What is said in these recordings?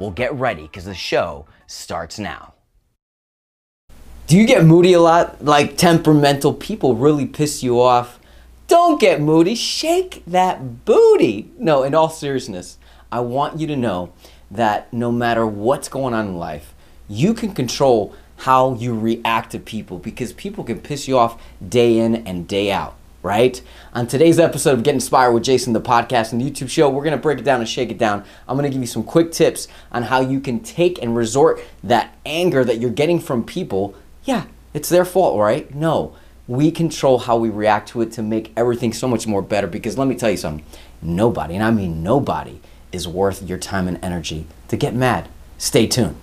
Well, get ready because the show starts now. Do you get moody a lot? Like temperamental people really piss you off? Don't get moody, shake that booty. No, in all seriousness, I want you to know that no matter what's going on in life, you can control how you react to people because people can piss you off day in and day out right? On today's episode of Get Inspired with Jason, the podcast and YouTube show, we're to break it down and shake it down. I'm to give you some quick tips on how you can take and resort that anger that you're getting from people. Yeah, it's their fault, right? No. We control how we react to it to make everything so much more better because let me tell you something. Nobody, and I mean nobody, is worth your time and energy to get mad. Stay tuned.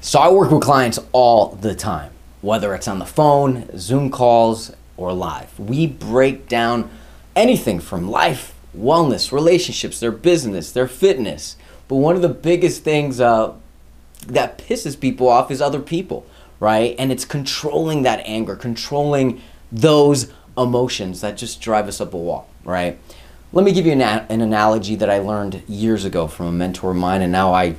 So I work with clients all the time whether it's on the phone, Zoom calls, or live. We break down anything from life, wellness, relationships, their business, their fitness. But one of the biggest things uh, that pisses people off is other people, right? And it's controlling that anger, controlling those emotions that just drive us up a wall, right? Let me give you an, an analogy that I learned years ago from a mentor of mine, and now I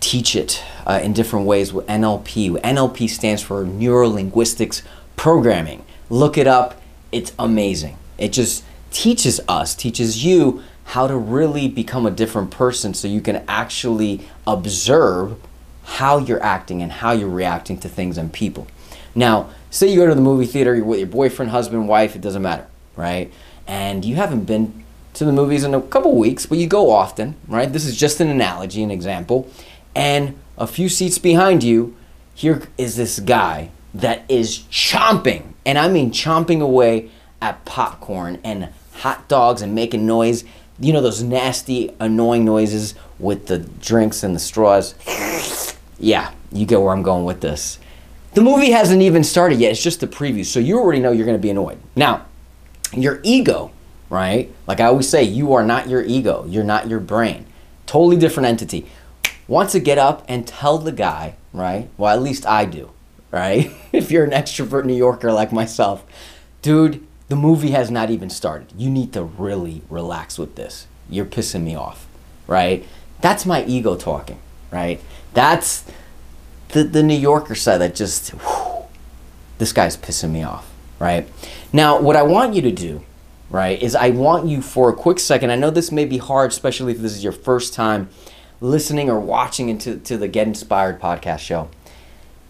teach it uh, in different ways with NLP. NLP stands for Neuro Linguistics Programming. Look it up, it's amazing. It just teaches us, teaches you how to really become a different person so you can actually observe how you're acting and how you're reacting to things and people. Now, say you go to the movie theater, you're with your boyfriend, husband, wife, it doesn't matter, right? And you haven't been to the movies in a couple weeks, but you go often, right? This is just an analogy, an example and a few seats behind you, here is this guy that is chomping, and I mean chomping away at popcorn and hot dogs and making noise. You know those nasty, annoying noises with the drinks and the straws? yeah, you get where I'm going with this. The movie hasn't even started yet, it's just the preview, so you already know you're gonna be annoyed. Now, your ego, right? Like I always say, you are not your ego, you're not your brain. Totally different entity want to get up and tell the guy, right? Well, at least I do, right? if you're an extrovert New Yorker like myself, dude, the movie has not even started. You need to really relax with this. You're pissing me off, right? That's my ego talking, right? That's the, the New Yorker side that just, whew, this guy's pissing me off, right? Now, what I want you to do, right, is I want you for a quick second. I know this may be hard, especially if this is your first time listening or watching into to the Get Inspired podcast show.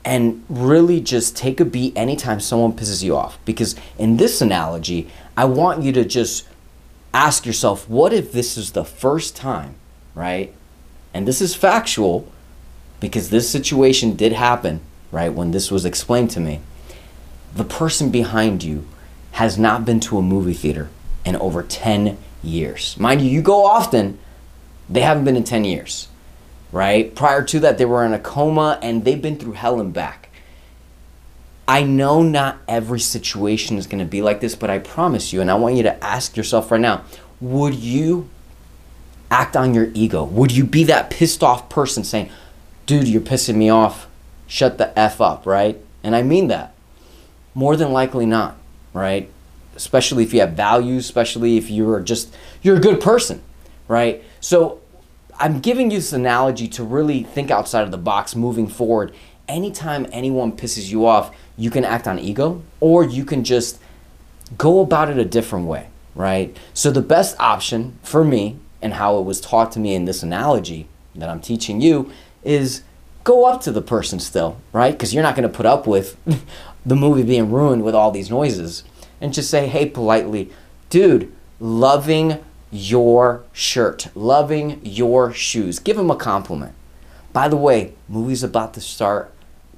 And really just take a beat anytime someone pisses you off. Because in this analogy, I want you to just ask yourself, what if this is the first time, right? And this is factual because this situation did happen, right? When this was explained to me. The person behind you has not been to a movie theater in over 10 years. Mind you, you go often, they haven't been in 10 years, right? Prior to that, they were in a coma and they've been through hell and back. I know not every situation is going to be like this, but I promise you, and I want you to ask yourself right now would you act on your ego? Would you be that pissed off person saying, dude, you're pissing me off? Shut the F up, right? And I mean that. More than likely not, right? Especially if you have values, especially if you're just, you're a good person, right? So I'm giving you this analogy to really think outside of the box moving forward. Anytime anyone pisses you off, you can act on ego or you can just go about it a different way, right? So, the best option for me and how it was taught to me in this analogy that I'm teaching you is go up to the person still, right? Because you're not going to put up with the movie being ruined with all these noises. And just say, hey, politely, dude, loving your shirt, loving your shoes. Give him a compliment. By the way, movie's about to start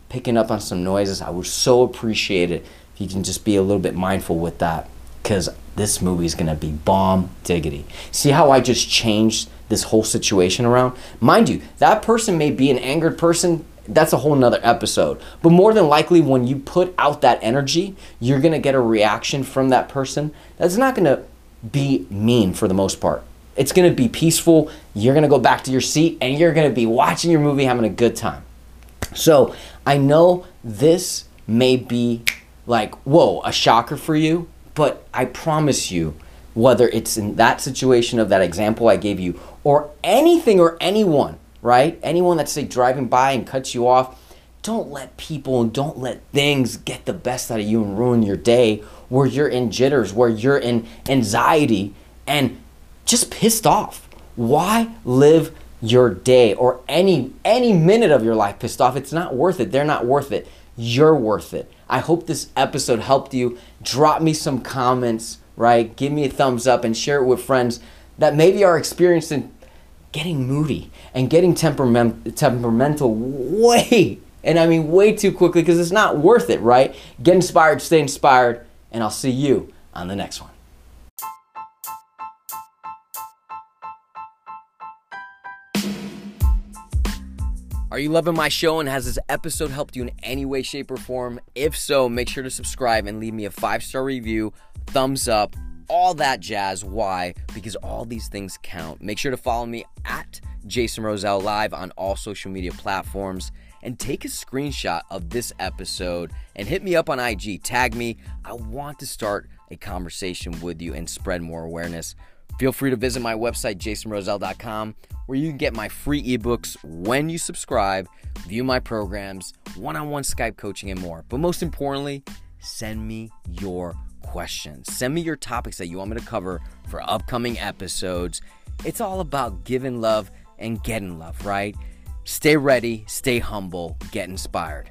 picking up on some noises. I would so appreciate it if you can just be a little bit mindful with that because this movie is going to be bomb diggity. See how I just changed this whole situation around? Mind you, that person may be an angered person. That's a whole nother episode. But more than likely, when you put out that energy, you're going to get a reaction from that person that's not going to be mean for the most part. It's going to be peaceful. You're going to go back to your seat and you're going to be watching your movie, having a good time. So I know this may be like, whoa, a shocker for you, but I promise you, whether it's in that situation of that example I gave you or anything or anyone, right? Anyone that's say driving by and cuts you off, don't let people and don't let things get the best out of you and ruin your day where you're in jitters, where you're in anxiety and just pissed off. Why live your day or any any minute of your life pissed off? It's not worth it. They're not worth it. You're worth it. I hope this episode helped you. Drop me some comments, right? Give me a thumbs up and share it with friends that maybe are experiencing getting moody and getting temperament, temperamental way, and I mean way too quickly because it's not worth it, right? Get inspired, stay inspired, and I'll see you on the next one. Are you loving my show and has this episode helped you in any way, shape, or form? If so, make sure to subscribe and leave me a five star review, thumbs up, all that jazz. Why? Because all these things count. Make sure to follow me at Jason Roselle Live on all social media platforms and take a screenshot of this episode and hit me up on IG. Tag me. I want to start a conversation with you and spread more awareness. Feel free to visit my website, jasonroselle.com, where you can get my free ebooks when you subscribe, view my programs, one on one Skype coaching, and more. But most importantly, send me your questions. Send me your topics that you want me to cover for upcoming episodes. It's all about giving love and getting love, right? Stay ready, stay humble, get inspired.